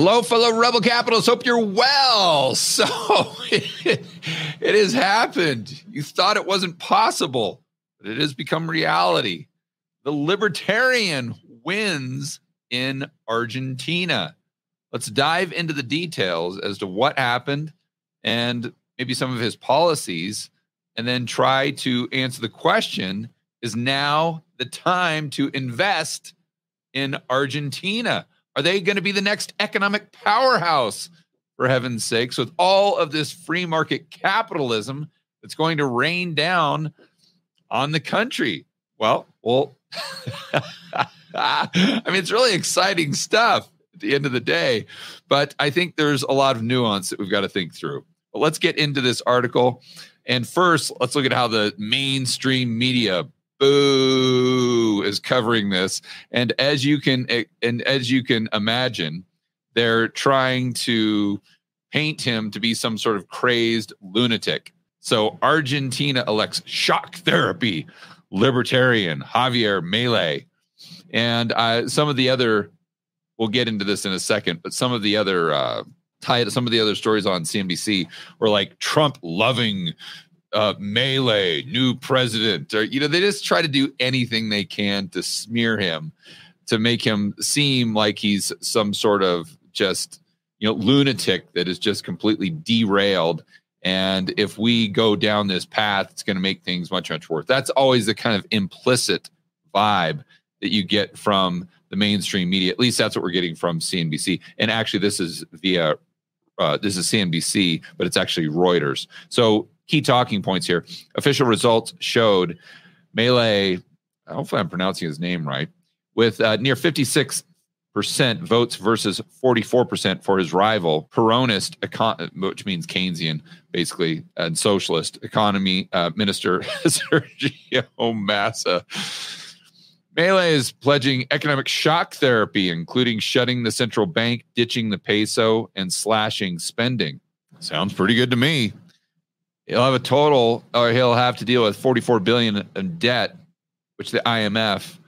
Hello, fellow rebel capitalists. Hope you're well. So it, it has happened. You thought it wasn't possible, but it has become reality. The libertarian wins in Argentina. Let's dive into the details as to what happened and maybe some of his policies, and then try to answer the question is now the time to invest in Argentina? Are they going to be the next economic powerhouse, for heaven's sakes, with all of this free market capitalism that's going to rain down on the country? Well, well, I mean, it's really exciting stuff at the end of the day, but I think there's a lot of nuance that we've got to think through. But let's get into this article. And first, let's look at how the mainstream media boo is covering this. And as you can and as you can imagine they're trying to paint him to be some sort of crazed lunatic. So argentina elects shock therapy libertarian javier milei. And uh, some of the other we'll get into this in a second but some of the other uh, tied some of the other stories on cnbc were like trump loving uh, Milei, new president, or you know, they just try to do anything they can to smear him, to make him seem like he's some sort of just you know lunatic that is just completely derailed. And if we go down this path, it's going to make things much much worse. That's always the kind of implicit vibe that you get from the mainstream media. At least that's what we're getting from CNBC. And actually, this is via uh, this is CNBC, but it's actually Reuters. So key talking points here. Official results showed Milei, hopefully I'm pronouncing his name right, with uh, near 56 percent votes versus 44% for his rival peronist econ- which means keynesian basically and socialist economy uh, minister sergio massa. Milei is pledging economic shock therapy including shutting the central bank ditching the peso and slashing spending. Sounds pretty good to me he'll have a total, or he'll have to deal with 44 billion in debt, which the IMF,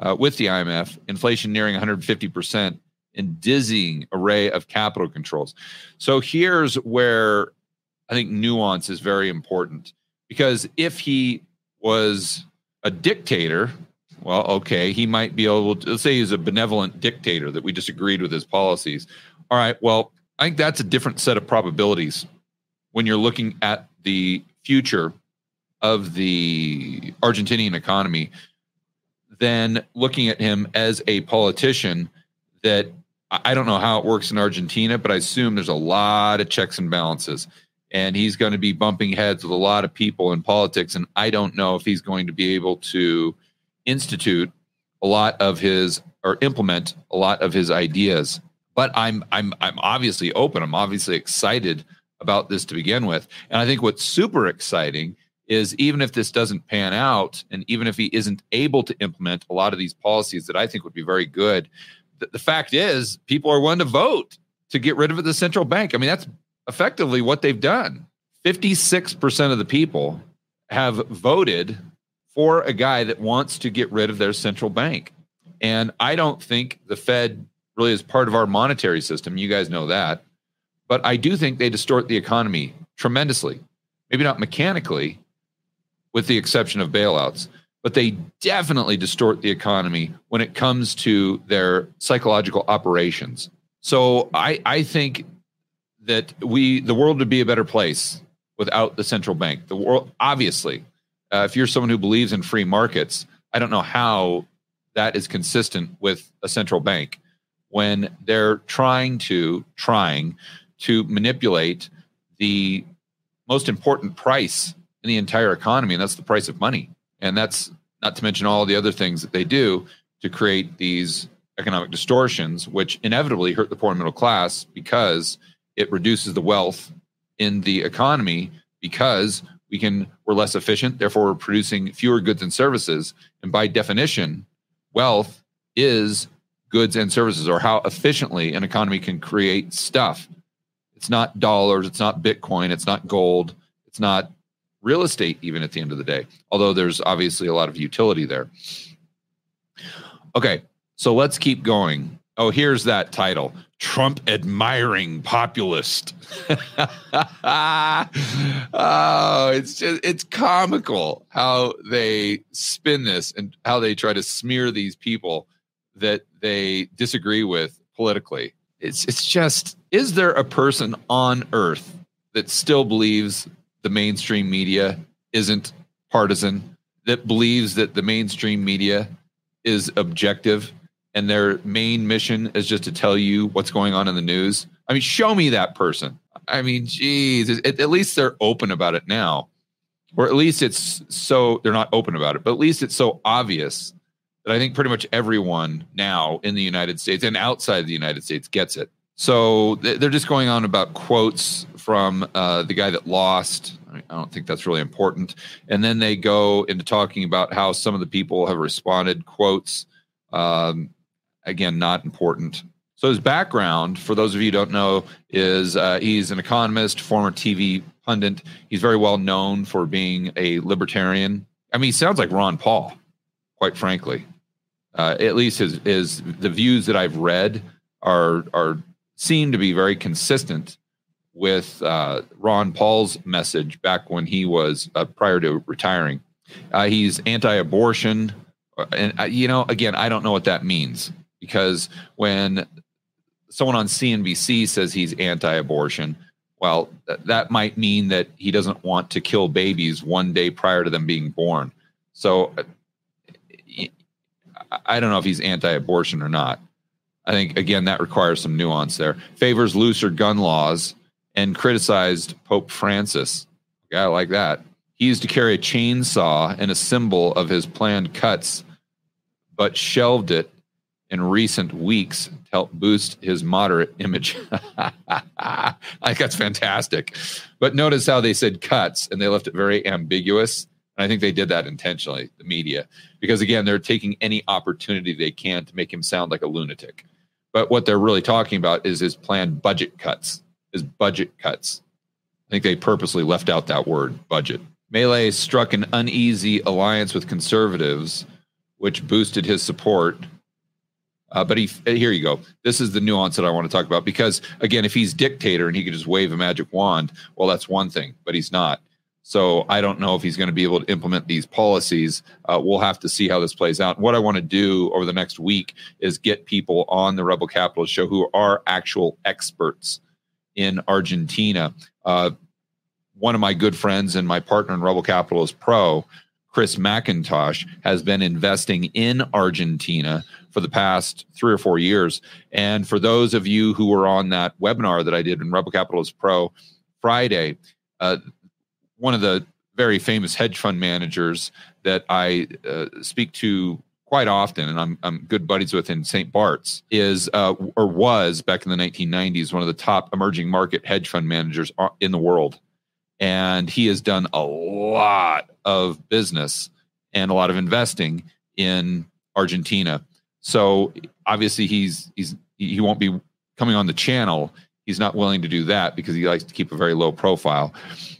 uh, with the IMF, inflation nearing 150 percent, and dizzying array of capital controls. So here's where I think nuance is very important because if he was a dictator, well, okay, he might be able to let's say he's a benevolent dictator that we disagreed with his policies. All right, well, I think that's a different set of probabilities when you're looking at the future of the Argentinian economy than looking at him as a politician that I don't know how it works in Argentina, but I assume there's a lot of checks and balances. And he's going to be bumping heads with a lot of people in politics. And I don't know if he's going to be able to institute a lot of his or implement a lot of his ideas. But I'm I'm I'm obviously open. I'm obviously excited about this to begin with. And I think what's super exciting is even if this doesn't pan out, and even if he isn't able to implement a lot of these policies that I think would be very good, the, the fact is people are willing to vote to get rid of the central bank. I mean, that's effectively what they've done. 56% of the people have voted for a guy that wants to get rid of their central bank. And I don't think the Fed really is part of our monetary system. You guys know that. But I do think they distort the economy tremendously. Maybe not mechanically, with the exception of bailouts, but they definitely distort the economy when it comes to their psychological operations. So I, I think that we the world would be a better place without the central bank. The world, obviously, uh, if you're someone who believes in free markets, I don't know how that is consistent with a central bank when they're trying to trying to manipulate the most important price in the entire economy, and that's the price of money. And that's not to mention all the other things that they do to create these economic distortions, which inevitably hurt the poor and middle class because it reduces the wealth in the economy because we can we're less efficient therefore we're producing fewer goods and services and by definition wealth is goods and services or how efficiently an economy can create stuff it's not dollars, it's not Bitcoin, it's not gold, it's not real estate, even at the end of the day, although there's obviously a lot of utility there. Okay, so let's keep going. Oh, here's that title Trump admiring populist. oh, it's just, it's comical how they spin this and how they try to smear these people that they disagree with politically. It's, it's just, is there a person on earth that still believes the mainstream media isn't partisan, that believes that the mainstream media is objective? and their main mission is just to tell you what's going on in the news. I mean, show me that person. I mean, geez, at, at least they're open about it now, or at least it's so they're not open about it, but at least it's so obvious that I think pretty much everyone now in the United States and outside the United States gets it. So they're just going on about quotes from uh, the guy that lost. I don't think that's really important. And then they go into talking about how some of the people have responded. Quotes um, again, not important. So his background, for those of you who don't know, is uh, he's an economist, former TV pundit. He's very well known for being a libertarian. I mean, he sounds like Ron Paul, quite frankly. Uh, at least his his the views that I've read are are seem to be very consistent with uh, Ron Paul's message back when he was uh, prior to retiring. Uh, he's anti-abortion, uh, and uh, you know, again, I don't know what that means because when someone on CNBC says he's anti-abortion, well, th- that might mean that he doesn't want to kill babies one day prior to them being born. So I don't know if he's anti-abortion or not. I think again that requires some nuance there. Favors looser gun laws and criticized Pope Francis. A guy like that. He used to carry a chainsaw and a symbol of his planned cuts, but shelved it in recent weeks to help boost his moderate image. I think that's fantastic. But notice how they said cuts and they left it very ambiguous. And I think they did that intentionally, the media, because again, they're taking any opportunity they can to make him sound like a lunatic. But what they're really talking about is his planned budget cuts, his budget cuts. I think they purposely left out that word, budget. Milei struck an uneasy alliance with conservatives, which boosted his support uh, but he here you go. This is the nuance that I want to talk about because again, if he's dictator and he could just wave a magic wand, well, that's one thing, but he's not. So I don't know if he's going to be able to implement these policies. Uh, we'll have to see how this plays out. What I want to do over the next week is get people on the Rebel Capitalist show who are actual experts in Argentina. Uh, one of my good friends and my partner in Rebel Capitalist Pro, Chris MacIntosh, has been investing in Argentina for the past three or four years. And for those of you who were on that webinar that I did in Rebel Capitalist Pro Friday, uh, one of the very famous hedge fund managers that I uh, speak to quite often, and I'm, I'm good buddies with in St. Bart's, is uh, or was back in the 1990s one of the top emerging market hedge fund managers uh, in the world. And he has done a lot of business and a lot of investing in Argentina. So obviously he's he's he won't be coming on the channel. He's not willing to do that because he likes to keep a very low profile.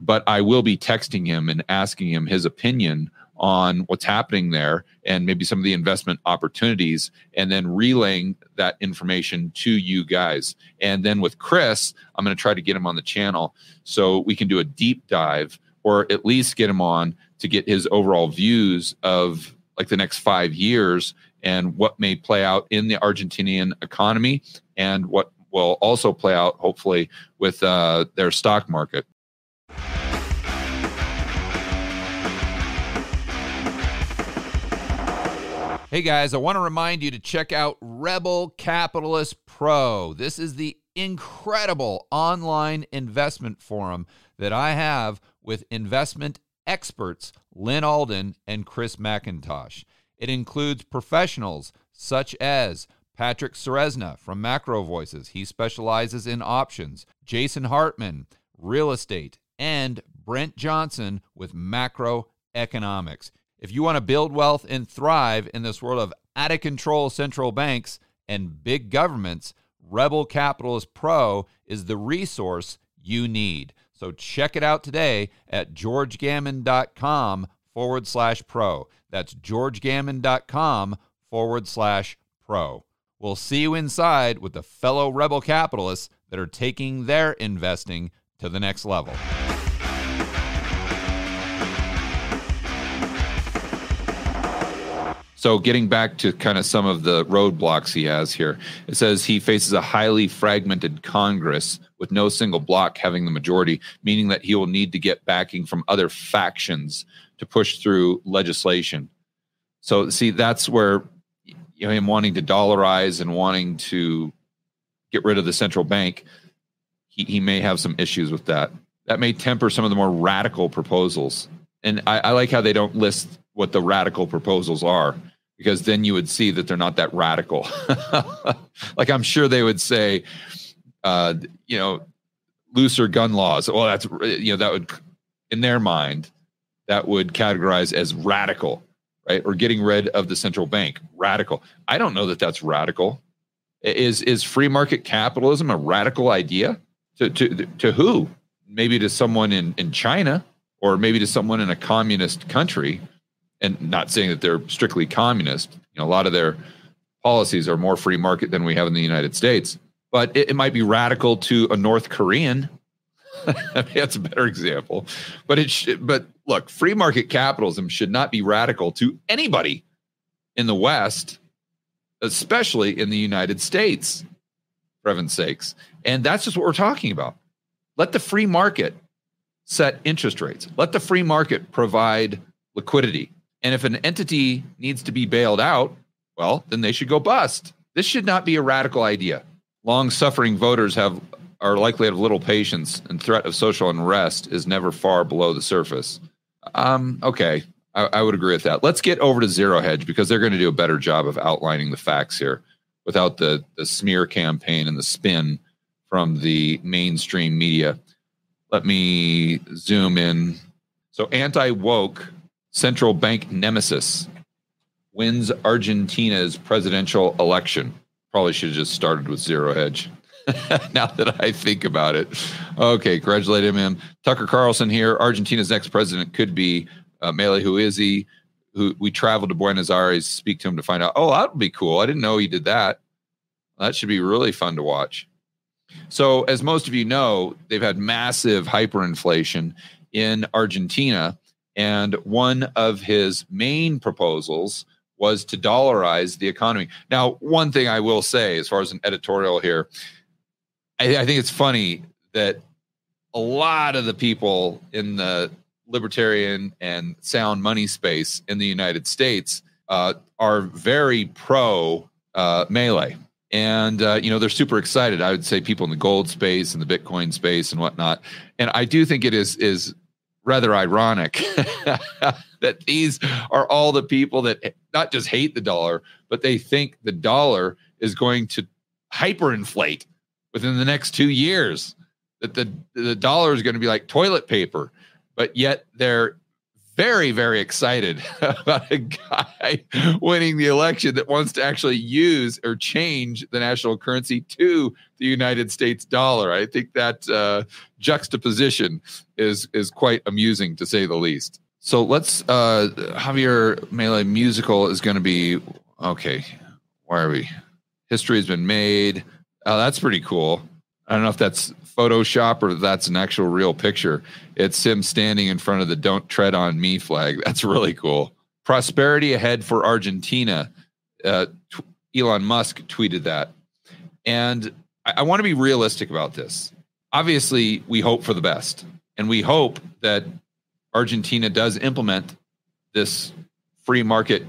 But I will be texting him and asking him his opinion on what's happening there and maybe some of the investment opportunities and then relaying that information to you guys. And then with Chris, I'm going to try to get him on the channel so we can do a deep dive or at least get him on to get his overall views of like the next 5 years and what may play out in the Argentinian economy and what will also play out, hopefully, with uh, their stock market. Hey guys, I want to remind you to check out Rebel Capitalist Pro. This is the incredible online investment forum that I have with investment experts Lyn Alden and Chris MacIntosh. It includes professionals such as Patrick Ceresna from Macro Voices. He specializes in options. Jason Hartman, real estate, and Brent Johnson with macroeconomics. If you want to build wealth and thrive in this world of out of control central banks and big governments, Rebel Capitalist Pro is the resource you need. So check it out today at georgegammon.com forward slash pro. That's georgegammon.com forward slash pro. We'll see you inside with the fellow rebel capitalists that are taking their investing to the next level. So, getting back to kind of some of the roadblocks he has here, it says he faces a highly fragmented Congress with no single block having the majority, meaning that he will need to get backing from other factions to push through legislation. So, see, that's where you know him wanting to dollarize and wanting to get rid of the central bank, he, he may have some issues with that. That may temper some of the more radical proposals. And I, I like how they don't list what the radical proposals are because then you would see that they're not that radical. like I'm sure they would say, uh, you know, looser gun laws. Well, that's you know that would in their mind that would categorize as radical, right? Or getting rid of the central bank, radical. I don't know that that's radical. Is is free market capitalism a radical idea to to to who? Maybe to someone in in China or maybe to someone in a communist country and not saying that they're strictly communist. You know, a lot of their policies are more free market than we have in the United States. But it, it might be radical to a North Korean. that's a better example. But it should, but look, free market capitalism should not be radical to anybody in the West, especially in the United States, for heaven's sakes. And that's just what we're talking about. Let the free market set interest rates. Let the free market provide liquidity. And if an entity needs to be bailed out, well, then they should go bust. This should not be a radical idea. Long suffering voters have are likely to have little patience, and threat of social unrest is never far below the surface. Um, okay, I, I would agree with that. Let's get over to Zero Hedge because they're going to do a better job of outlining the facts here without the, the smear campaign and the spin from the mainstream media. Let me zoom in. So, anti woke central bank nemesis wins Argentina's presidential election. Probably should have just started with zero hedge. now that I think about it. Okay, congratulate him. Tucker Carlson here. Argentina's next president could be uh, Milei. Who is he? Who we traveled to Buenos Aires, speak to him to find out. Oh, that would be cool. I didn't know he did that. That should be really fun to watch. So, as most of you know, they've had massive hyperinflation in Argentina and one of his main proposals was to dollarize the economy. Now, one thing I will say, as far as an editorial here, I, I think it's funny that a lot of the people in the libertarian and sound money space in the United States uh, are very pro uh, Milei. And uh, you know they're super excited. I would say people in the gold space and the Bitcoin space and whatnot. And I do think it is is rather ironic that these are all the people that not just hate the dollar, but they think the dollar is going to hyperinflate within the next two years. That the the dollar is going to be like toilet paper, but yet they're very, very excited about a guy winning the election that wants to actually use or change the national currency to the United States dollar. I think that uh, juxtaposition is is quite amusing to say the least. So let's uh, Javier Milei musical is going to be okay. Why are we? History has been made. Oh, that's pretty cool. I don't know if that's Photoshop or that's an actual real picture. It's him standing in front of the "Don't Tread on Me" flag. That's really cool. Prosperity ahead for Argentina. Uh, t- Elon Musk tweeted that, and I, I want to be realistic about this. Obviously, we hope for the best, and we hope that Argentina does implement this free market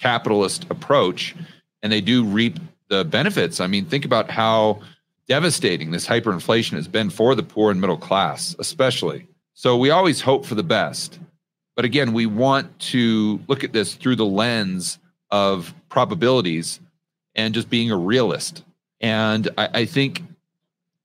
capitalist approach, and they do reap the benefits. I mean, think about how devastating this hyperinflation has been for the poor and middle class, especially. So we always hope for the best. But again, we want to look at this through the lens of probabilities and just being a realist. And I, I think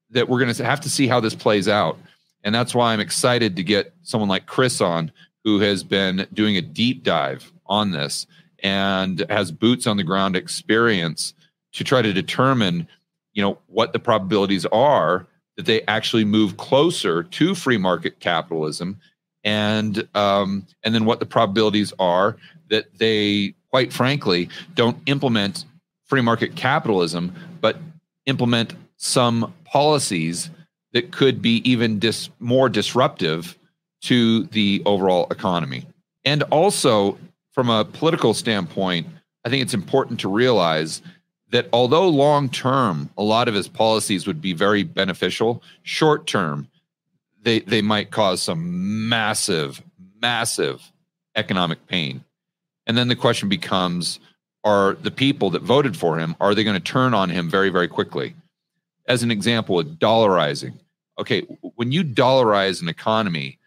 that we're going to have to see how this plays out. And that's why I'm excited to get someone like Chris on, who has been doing a deep dive on this and has boots on the ground experience to try to determine you know what the probabilities are that they actually move closer to free market capitalism and um, and then what the probabilities are that they quite frankly don't implement free market capitalism, but implement some policies that could be even dis- more disruptive to the overall economy. And also, from a political standpoint, I think it's important to realize that although long term, a lot of his policies would be very beneficial, short term, they, they might cause some massive, massive economic pain. And then the question becomes are the people that voted for him, are they going to turn on him very, very quickly? As an example, with dollarizing. Okay, when you dollarize an economy,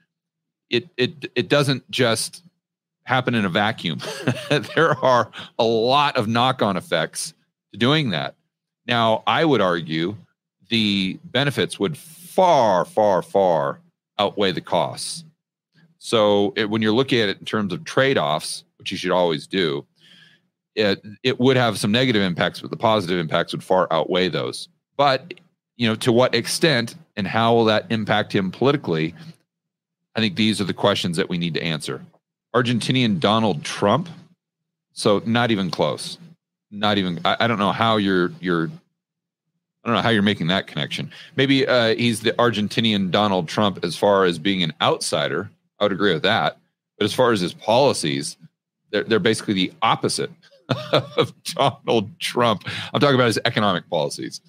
it it it doesn't just happen in a vacuum. there are a lot of knock-on effects to doing that. Now, I would argue the benefits would far, far, far outweigh the costs. So it, when you're looking at it in terms of trade-offs, which you should always do, it it would have some negative impacts, but the positive impacts would far outweigh those. But you know, to what extent and how will that impact him politically? I think these are the questions that we need to answer. Argentinian Donald Trump. So not even close. Not even. I, I don't know how you're you're. I don't know how you're making that connection. Maybe uh, he's the Argentinian Donald Trump as far as being an outsider. I would agree with that. But as far as his policies, they're they're basically the opposite of Donald Trump. I'm talking about his economic policies.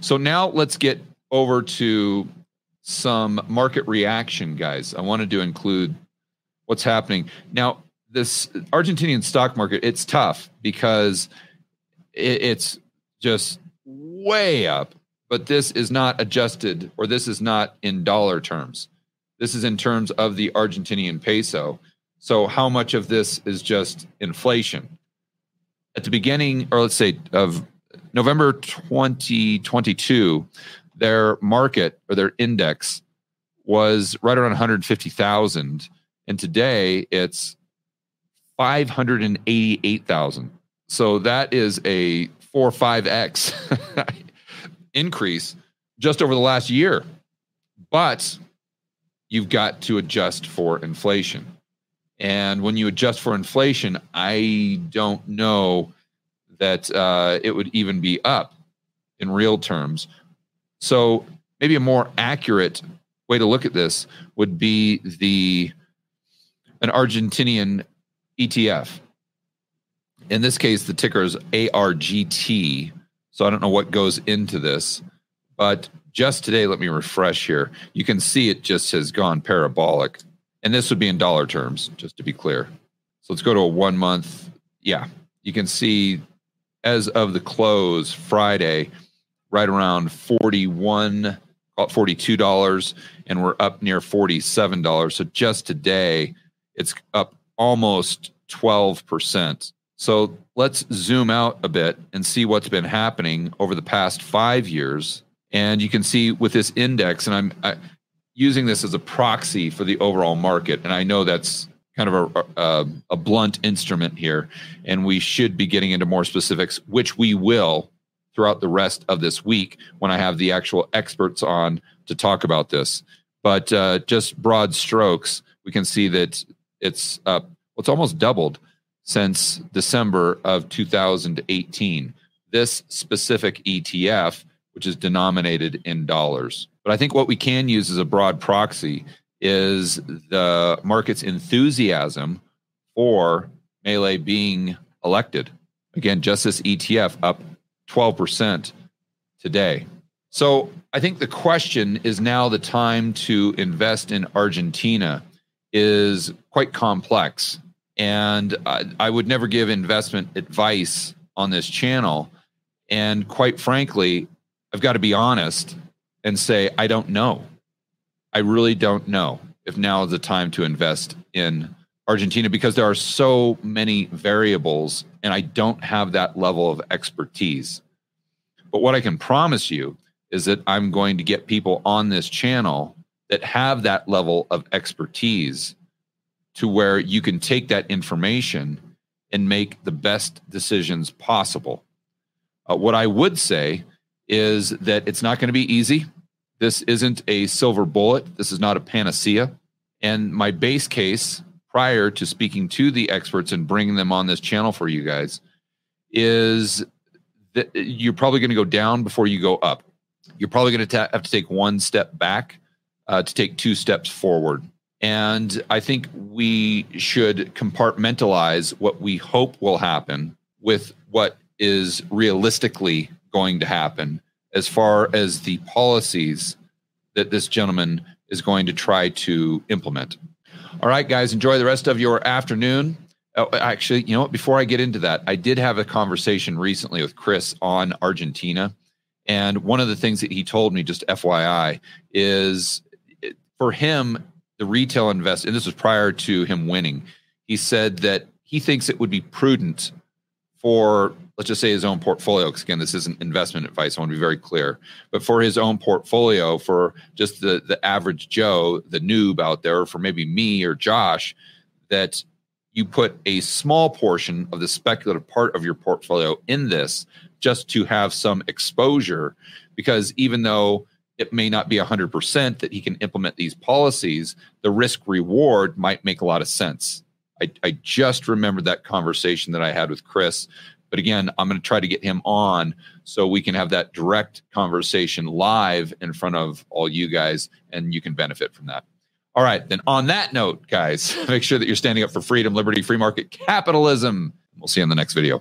So now let's get over to some market reaction, guys. I wanted to include what's happening. Now, this Argentinian stock market, it's tough because it, it's just way up, but this is not adjusted or this is not in dollar terms. This is in terms of the Argentinian peso. So, how much of this is just inflation? At the beginning, or let's say of November 2022, their market or their index was right around 150,000 and today it's 588,000. So that is a 4 or 5x increase just over the last year. But you've got to adjust for inflation. And when you adjust for inflation, I don't know that uh, it would even be up in real terms. So maybe a more accurate way to look at this would be the an Argentinian ETF. In this case, the ticker is ARGT. So I don't know what goes into this, but just today, let me refresh here. You can see it just has gone parabolic. And this would be in dollar terms, just to be clear. So let's go to a one month. Yeah, you can see as of the close Friday, right around 41 $42 and we're up near $47 so just today it's up almost 12% so let's zoom out a bit and see what's been happening over the past five years and you can see with this index and i'm I, using this as a proxy for the overall market and i know that's kind of a, a, a blunt instrument here, and we should be getting into more specifics, which we will throughout the rest of this week when I have the actual experts on to talk about this. But uh, just broad strokes, we can see that it's up. Well, it's almost doubled since December of 2018. This specific ETF, which is denominated in dollars. But I think what we can use as a broad proxy is the market's enthusiasm for Milei being elected. Again, just this ETF up 12% today. So I think the question is now the time to invest in Argentina is quite complex. And I, I would never give investment advice on this channel. And quite frankly, I've got to be honest and say, I don't know. I really don't know if now is the time to invest in Argentina because there are so many variables and I don't have that level of expertise. But what I can promise you is that I'm going to get people on this channel that have that level of expertise to where you can take that information and make the best decisions possible. Uh, what I would say is that it's not going to be easy. This isn't a silver bullet. This is not a panacea. And my base case prior to speaking to the experts and bringing them on this channel for you guys is that you're probably going to go down before you go up. You're probably going to ta- have to take one step back uh, to take two steps forward. And I think we should compartmentalize what we hope will happen with what is realistically going to happen as far as the policies that this gentleman is going to try to implement. All right, guys, enjoy the rest of your afternoon. Oh, actually, you know what? Before I get into that, I did have a conversation recently with Chris on Argentina. And one of the things that he told me, just FYI, is for him, the retail invest, and this was prior to him winning, he said that he thinks it would be prudent for let's just say his own portfolio because again this isn't investment advice i want to be very clear but for his own portfolio for just the the average joe the noob out there for maybe me or josh that you put a small portion of the speculative part of your portfolio in this just to have some exposure because even though it may not be 100% that he can implement these policies the risk reward might make a lot of sense I, I just remembered that conversation that I had with Chris. But again, I'm going to try to get him on so we can have that direct conversation live in front of all you guys and you can benefit from that. All right. Then, on that note, guys, make sure that you're standing up for freedom, liberty, free market capitalism. We'll see you in the next video.